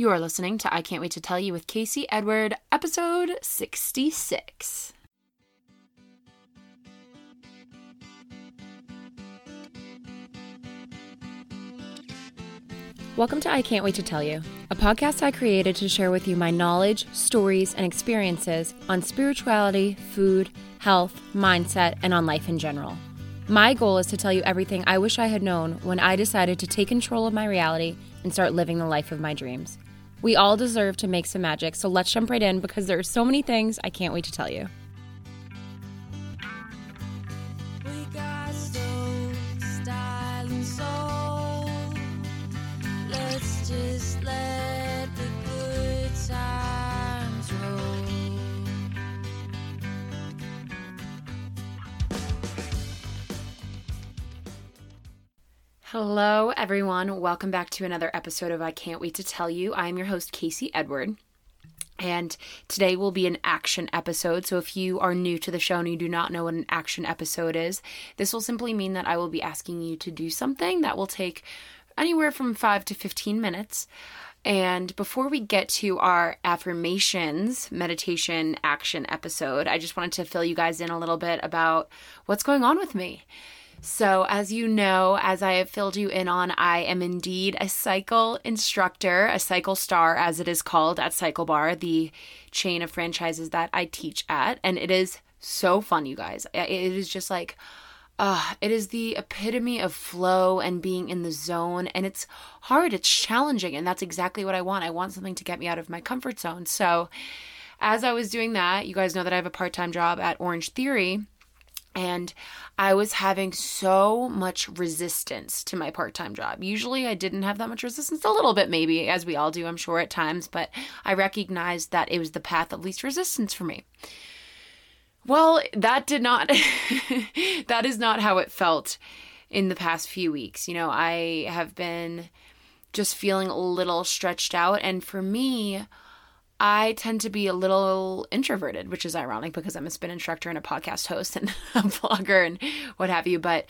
You are listening to I Can't Wait to Tell You with Casey Edward, episode 66. Welcome to I Can't Wait to Tell You, a podcast I created to share with you my knowledge, stories, and experiences on spirituality, food, health, mindset, and on life in general. My goal is to tell you everything I wish I had known when I decided to take control of my reality and start living the life of my dreams. We all deserve to make some magic, so let's jump right in because there are so many things I can't wait to tell you. Just let Hello, everyone. Welcome back to another episode of I Can't Wait to Tell You. I'm your host, Casey Edward. And today will be an action episode. So, if you are new to the show and you do not know what an action episode is, this will simply mean that I will be asking you to do something that will take anywhere from five to 15 minutes. And before we get to our affirmations, meditation, action episode, I just wanted to fill you guys in a little bit about what's going on with me. So, as you know, as I have filled you in on, I am indeed a cycle instructor, a cycle star, as it is called at Cycle Bar, the chain of franchises that I teach at. And it is so fun, you guys. It is just like, uh, it is the epitome of flow and being in the zone. And it's hard, it's challenging. And that's exactly what I want. I want something to get me out of my comfort zone. So, as I was doing that, you guys know that I have a part time job at Orange Theory. And I was having so much resistance to my part time job. Usually I didn't have that much resistance, a little bit maybe, as we all do, I'm sure, at times, but I recognized that it was the path of least resistance for me. Well, that did not, that is not how it felt in the past few weeks. You know, I have been just feeling a little stretched out. And for me, I tend to be a little introverted, which is ironic because I'm a spin instructor and a podcast host and a vlogger and what have you. But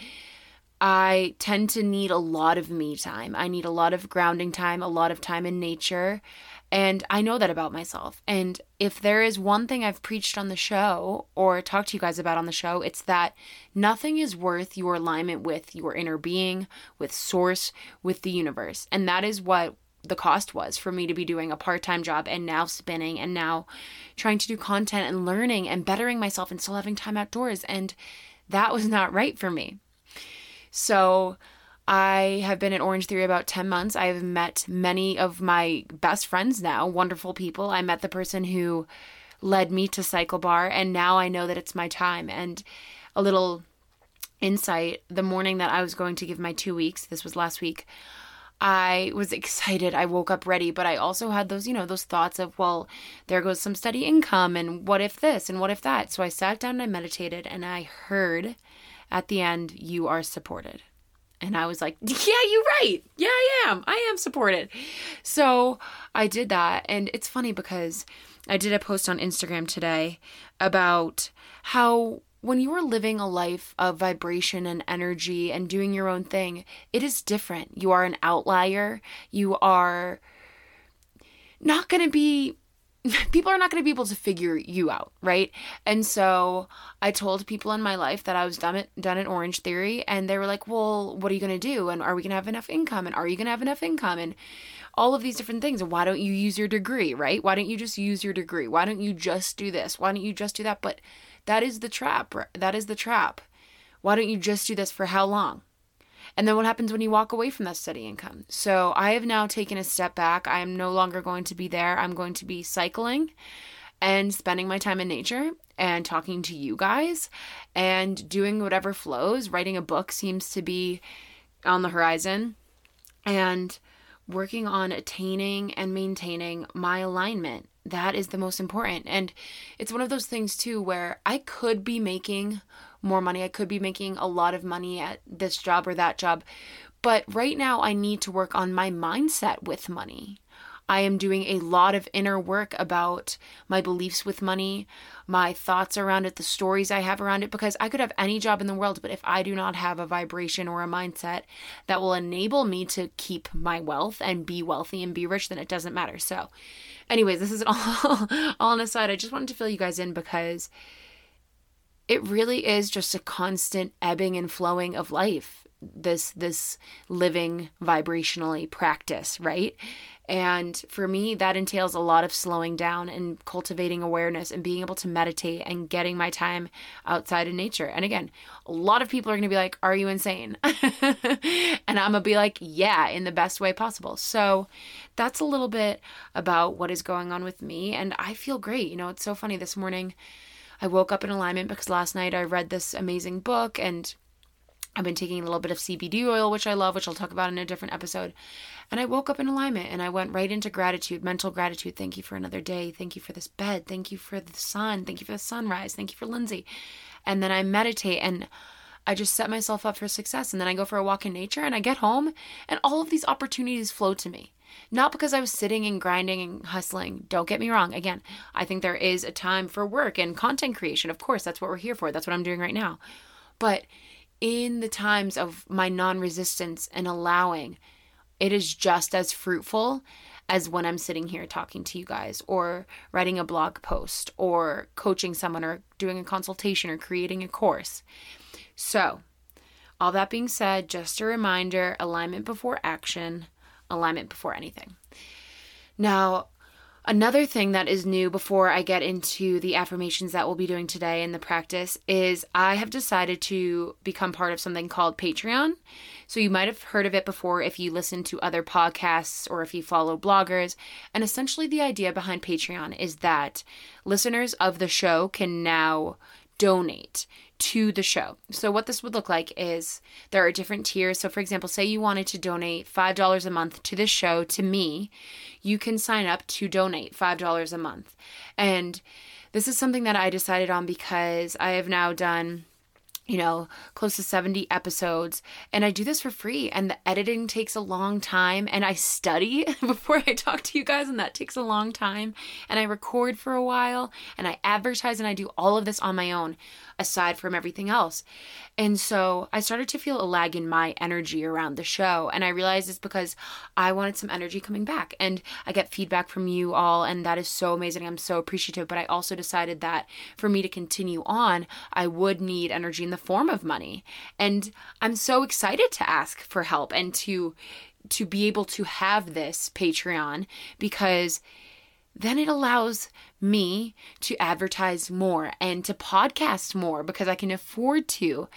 I tend to need a lot of me time. I need a lot of grounding time, a lot of time in nature. And I know that about myself. And if there is one thing I've preached on the show or talked to you guys about on the show, it's that nothing is worth your alignment with your inner being, with source, with the universe. And that is what the cost was for me to be doing a part time job and now spinning and now trying to do content and learning and bettering myself and still having time outdoors. And that was not right for me. So I have been at Orange Theory about 10 months. I have met many of my best friends now, wonderful people. I met the person who led me to Cycle Bar, and now I know that it's my time. And a little insight the morning that I was going to give my two weeks, this was last week. I was excited. I woke up ready, but I also had those, you know, those thoughts of, well, there goes some steady income and what if this and what if that. So I sat down and I meditated and I heard at the end, you are supported. And I was like, yeah, you're right. Yeah, I am. I am supported. So I did that. And it's funny because I did a post on Instagram today about how when you are living a life of vibration and energy and doing your own thing, it is different. You are an outlier. You are not going to be people are not going to be able to figure you out, right? And so I told people in my life that I was done at, done at Orange Theory, and they were like, "Well, what are you going to do? And are we going to have enough income? And are you going to have enough income? And all of these different things. And why don't you use your degree, right? Why don't you just use your degree? Why don't you just do this? Why don't you just do that? But that is the trap. That is the trap. Why don't you just do this for how long? And then what happens when you walk away from that steady income? So I have now taken a step back. I am no longer going to be there. I'm going to be cycling and spending my time in nature and talking to you guys and doing whatever flows. Writing a book seems to be on the horizon and working on attaining and maintaining my alignment. That is the most important. And it's one of those things too where I could be making more money. I could be making a lot of money at this job or that job. But right now, I need to work on my mindset with money. I am doing a lot of inner work about my beliefs with money, my thoughts around it, the stories I have around it, because I could have any job in the world, but if I do not have a vibration or a mindset that will enable me to keep my wealth and be wealthy and be rich, then it doesn't matter. So, anyways, this is all, all on a side. I just wanted to fill you guys in because it really is just a constant ebbing and flowing of life this this living vibrationally practice right and for me that entails a lot of slowing down and cultivating awareness and being able to meditate and getting my time outside in nature. And again a lot of people are going to be like are you insane? And i'm going to be like yeah in the best way possible. So that's a little bit about what is going on with me and i feel great. You know it's so funny this morning I woke up in alignment because last night I read this amazing book and I've been taking a little bit of CBD oil, which I love, which I'll talk about in a different episode. And I woke up in alignment and I went right into gratitude, mental gratitude. Thank you for another day. Thank you for this bed. Thank you for the sun. Thank you for the sunrise. Thank you for Lindsay. And then I meditate and I just set myself up for success. And then I go for a walk in nature and I get home and all of these opportunities flow to me. Not because I was sitting and grinding and hustling. Don't get me wrong. Again, I think there is a time for work and content creation. Of course, that's what we're here for. That's what I'm doing right now. But in the times of my non resistance and allowing, it is just as fruitful as when I'm sitting here talking to you guys or writing a blog post or coaching someone or doing a consultation or creating a course. So, all that being said, just a reminder alignment before action, alignment before anything. Now, Another thing that is new before I get into the affirmations that we'll be doing today in the practice is I have decided to become part of something called Patreon. So you might have heard of it before if you listen to other podcasts or if you follow bloggers. And essentially, the idea behind Patreon is that listeners of the show can now donate to the show. So, what this would look like is there are different tiers. So, for example, say you wanted to donate $5 a month to this show to me, you can sign up to donate $5 a month. And this is something that I decided on because I have now done you know, close to 70 episodes. And I do this for free. And the editing takes a long time. And I study before I talk to you guys, and that takes a long time. And I record for a while, and I advertise, and I do all of this on my own, aside from everything else. And so I started to feel a lag in my energy around the show. And I realized it's because I wanted some energy coming back. And I get feedback from you all, and that is so amazing. I'm so appreciative. But I also decided that for me to continue on, I would need energy in the form of money. And I'm so excited to ask for help and to to be able to have this Patreon because then it allows me to advertise more and to podcast more because I can afford to.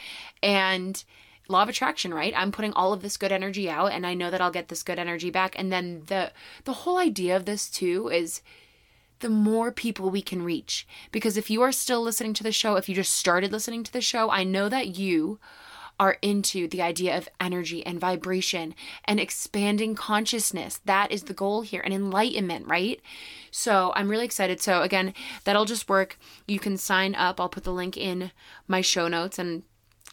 And law of attraction, right? I'm putting all of this good energy out and I know that I'll get this good energy back. And then the the whole idea of this too is the more people we can reach. Because if you are still listening to the show, if you just started listening to the show, I know that you are into the idea of energy and vibration and expanding consciousness. That is the goal here and enlightenment, right? So I'm really excited. So, again, that'll just work. You can sign up. I'll put the link in my show notes and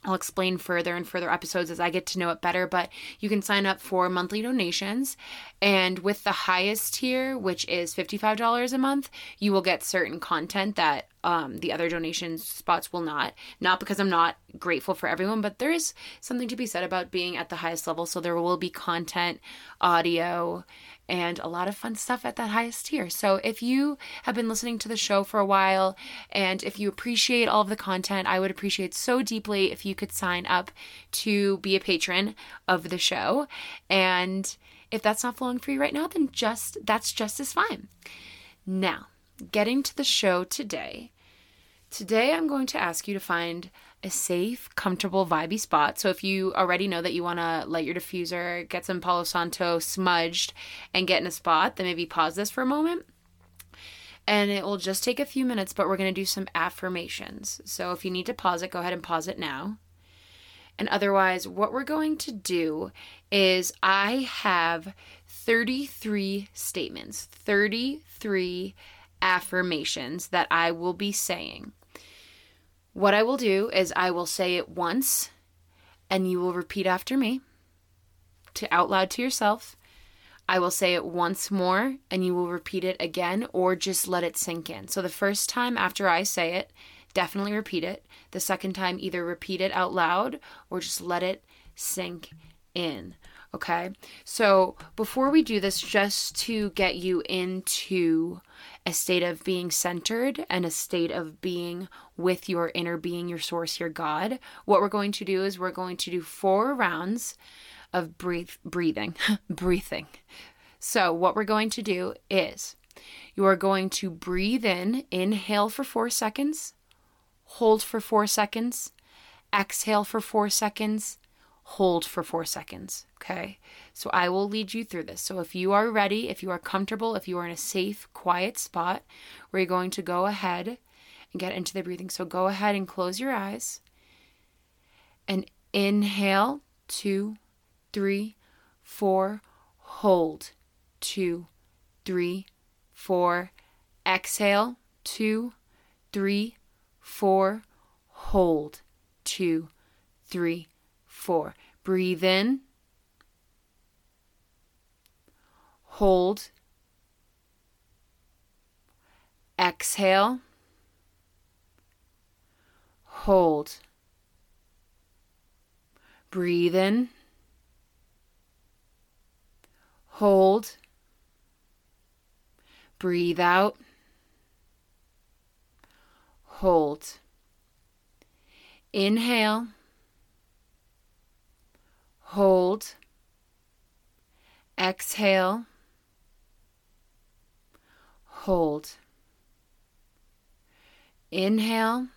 I'll explain further in further episodes as I get to know it better, but you can sign up for monthly donations. And with the highest tier, which is $55 a month, you will get certain content that um, the other donation spots will not. Not because I'm not grateful for everyone, but there is something to be said about being at the highest level. So there will be content, audio, and a lot of fun stuff at that highest tier. So if you have been listening to the show for a while and if you appreciate all of the content, I would appreciate so deeply if you could sign up to be a patron of the show. And if that's not flowing for you right now, then just that's just as fine. Now, getting to the show today. Today I'm going to ask you to find a safe, comfortable, vibey spot. So if you already know that you want to light your diffuser, get some Palo Santo smudged, and get in a spot, then maybe pause this for a moment. And it will just take a few minutes, but we're going to do some affirmations. So if you need to pause it, go ahead and pause it now. And otherwise, what we're going to do is I have 33 statements, 33 affirmations that I will be saying. What I will do is I will say it once and you will repeat after me to out loud to yourself. I will say it once more and you will repeat it again or just let it sink in. So the first time after I say it, definitely repeat it. The second time, either repeat it out loud or just let it sink in. Okay. So before we do this, just to get you into a state of being centered and a state of being with your inner being, your source, your God, what we're going to do is we're going to do four rounds of breathe, breathing, breathing. So, what we're going to do is you are going to breathe in, inhale for four seconds, hold for four seconds, exhale for four seconds, hold for four seconds. Okay. So, I will lead you through this. So, if you are ready, if you are comfortable, if you are in a safe, quiet spot where you're going to go ahead and get into the breathing. So, go ahead and close your eyes and inhale two, three, four, hold, two, three, four, exhale, two, three, four, hold, two, three. Breathe in, hold, exhale, hold. Breathe in Hold. Breathe out. Hold. Inhale. Hold. Exhale. Hold. Inhale.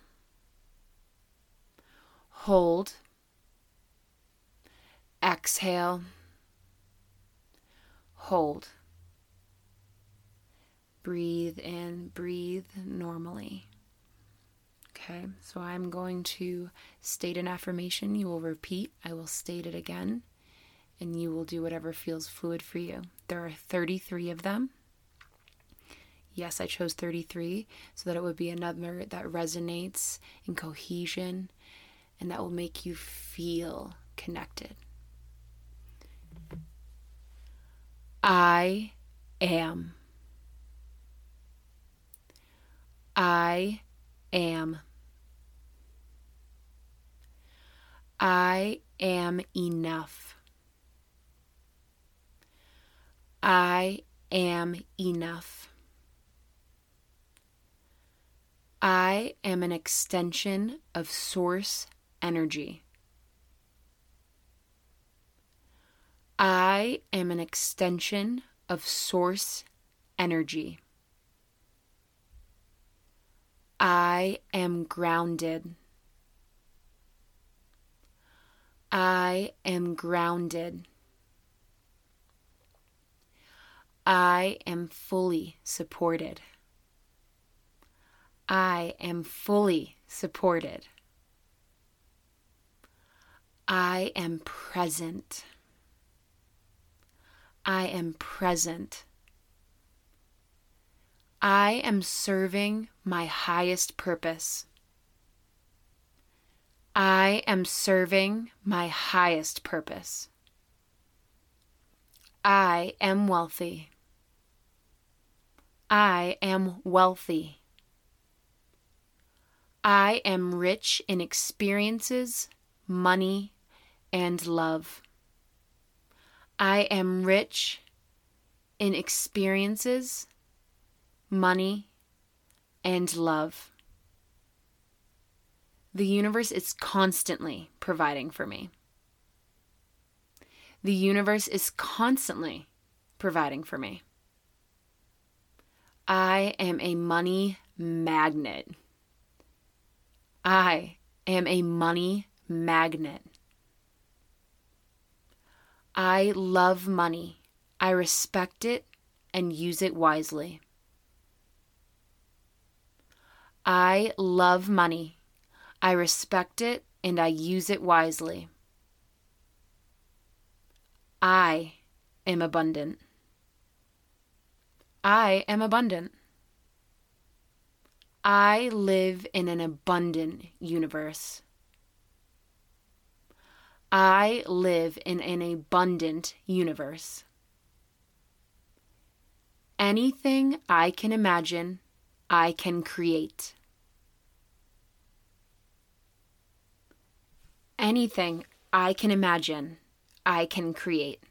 Hold. Exhale hold. Breathe in, breathe normally. Okay, so I'm going to state an affirmation. You will repeat, I will state it again, and you will do whatever feels fluid for you. There are 33 of them. Yes, I chose 33 so that it would be a number that resonates in cohesion and that will make you feel connected. I am. I am. I am enough. I am enough. I am an extension of source energy. I am an extension of source energy. I am grounded. I am grounded. I am fully supported. I am fully supported. I am present. I am present. I am serving my highest purpose. I am serving my highest purpose. I am wealthy. I am wealthy. I am rich in experiences, money, and love. I am rich in experiences, money, and love. The universe is constantly providing for me. The universe is constantly providing for me. I am a money magnet. I am a money magnet. I love money. I respect it and use it wisely. I love money. I respect it and I use it wisely. I am abundant. I am abundant. I live in an abundant universe. I live in an abundant universe. Anything I can imagine, I can create. Anything I can imagine, I can create.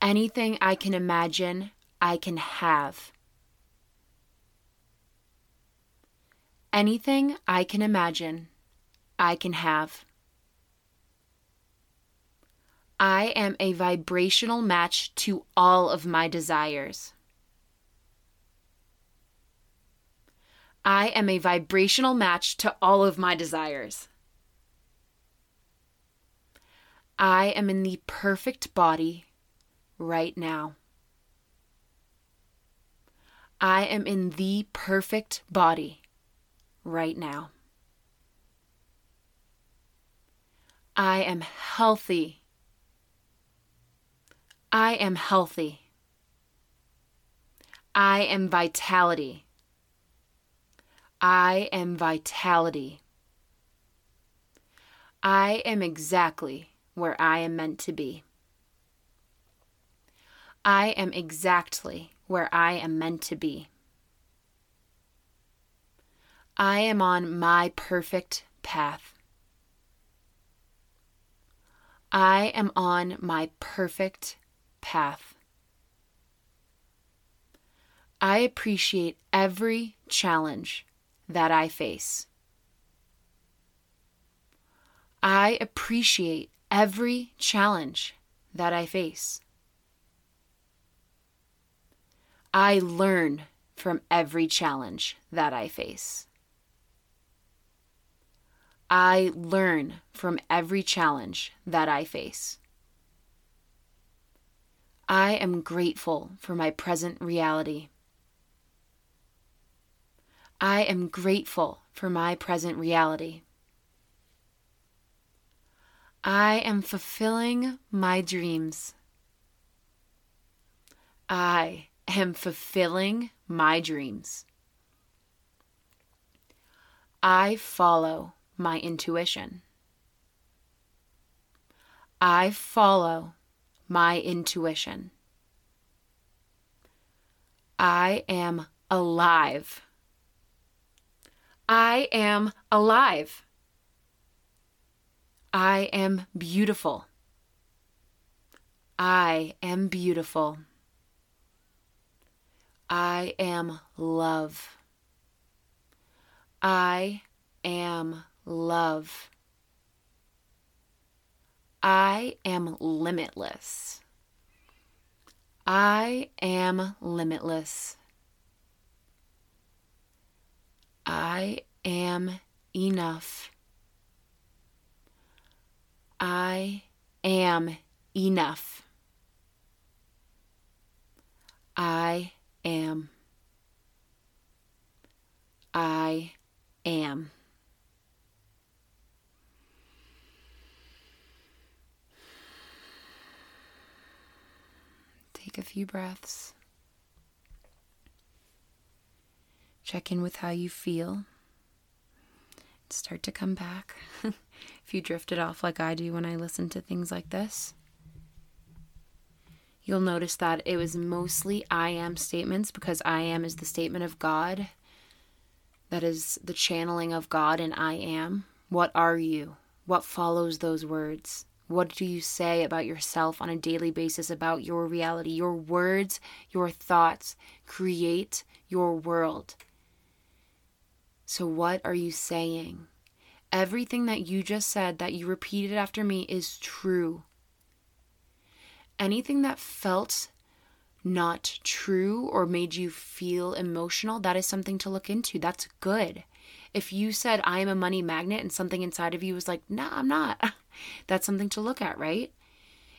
Anything I can imagine, I can have. Anything I can imagine, I can have. I am a vibrational match to all of my desires. I am a vibrational match to all of my desires. I am in the perfect body right now. I am in the perfect body right now. I am healthy. I am healthy. I am vitality. I am vitality. I am exactly where I am meant to be. I am exactly where I am meant to be. I am on my perfect path. I am on my perfect path. I appreciate every challenge that I face. I appreciate every challenge that I face. I learn from every challenge that I face. I learn from every challenge that I face. I am grateful for my present reality. I am grateful for my present reality. I am fulfilling my dreams. I am fulfilling my dreams. I follow my intuition. I follow my intuition. I am alive. I am alive. I am beautiful. I am beautiful. I am love. I am love. I am limitless. I am limitless. I am enough. I am enough. I am. I am. Take a few breaths. Check in with how you feel. Start to come back. if you drifted off like I do when I listen to things like this, you'll notice that it was mostly I am statements because I am is the statement of God. That is the channeling of God and I am. What are you? What follows those words? What do you say about yourself on a daily basis about your reality? Your words, your thoughts create your world. So, what are you saying? Everything that you just said, that you repeated after me, is true. Anything that felt not true or made you feel emotional, that is something to look into. That's good. If you said, I am a money magnet, and something inside of you was like, nah, I'm not, that's something to look at, right?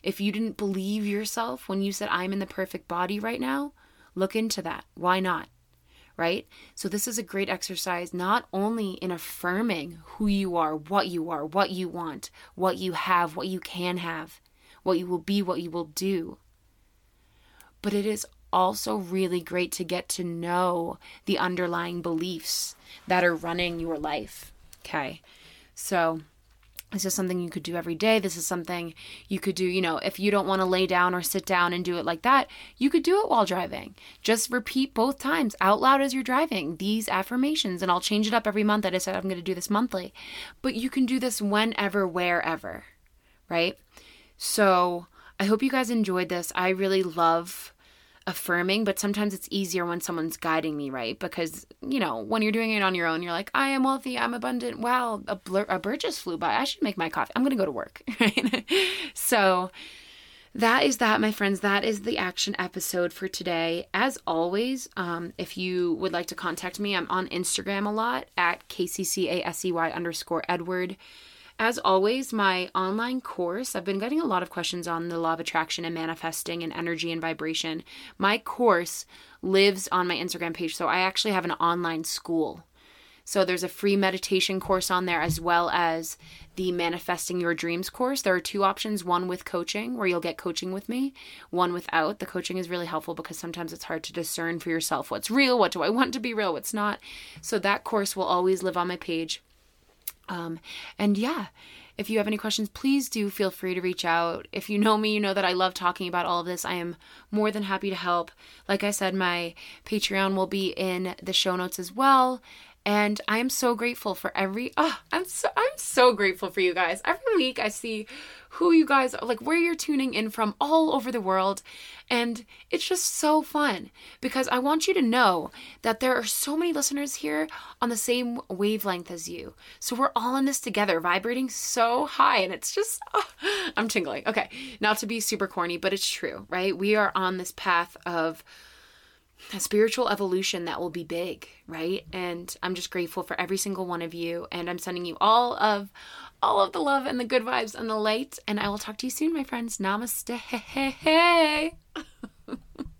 If you didn't believe yourself when you said, I'm in the perfect body right now, look into that. Why not? Right? So, this is a great exercise not only in affirming who you are, what you are, what you want, what you have, what you can have, what you will be, what you will do, but it is also really great to get to know the underlying beliefs that are running your life. Okay. So, This is something you could do every day. This is something you could do, you know, if you don't want to lay down or sit down and do it like that, you could do it while driving. Just repeat both times out loud as you're driving these affirmations, and I'll change it up every month. I decided I'm going to do this monthly, but you can do this whenever, wherever, right? So I hope you guys enjoyed this. I really love affirming, but sometimes it's easier when someone's guiding me, right? Because, you know, when you're doing it on your own, you're like, I am wealthy, I'm abundant. Wow, a, blur- a bird just flew by. I should make my coffee. I'm going to go to work, right? so that is that, my friends. That is the action episode for today. As always, um, if you would like to contact me, I'm on Instagram a lot at KCCASEY underscore Edward. As always, my online course, I've been getting a lot of questions on the law of attraction and manifesting and energy and vibration. My course lives on my Instagram page. So I actually have an online school. So there's a free meditation course on there as well as the manifesting your dreams course. There are two options, one with coaching where you'll get coaching with me, one without. The coaching is really helpful because sometimes it's hard to discern for yourself what's real, what do I want to be real, what's not. So that course will always live on my page. Um, and yeah, if you have any questions, please do feel free to reach out. If you know me, you know that I love talking about all of this. I am more than happy to help. Like I said, my Patreon will be in the show notes as well. And I am so grateful for every oh, I'm so I'm so grateful for you guys. Every week I see who you guys are, like where you're tuning in from all over the world. And it's just so fun because I want you to know that there are so many listeners here on the same wavelength as you. So we're all in this together, vibrating so high. And it's just, oh, I'm tingling. Okay, not to be super corny, but it's true, right? We are on this path of a spiritual evolution that will be big, right? And I'm just grateful for every single one of you and I'm sending you all of all of the love and the good vibes and the light and I will talk to you soon, my friends. Namaste.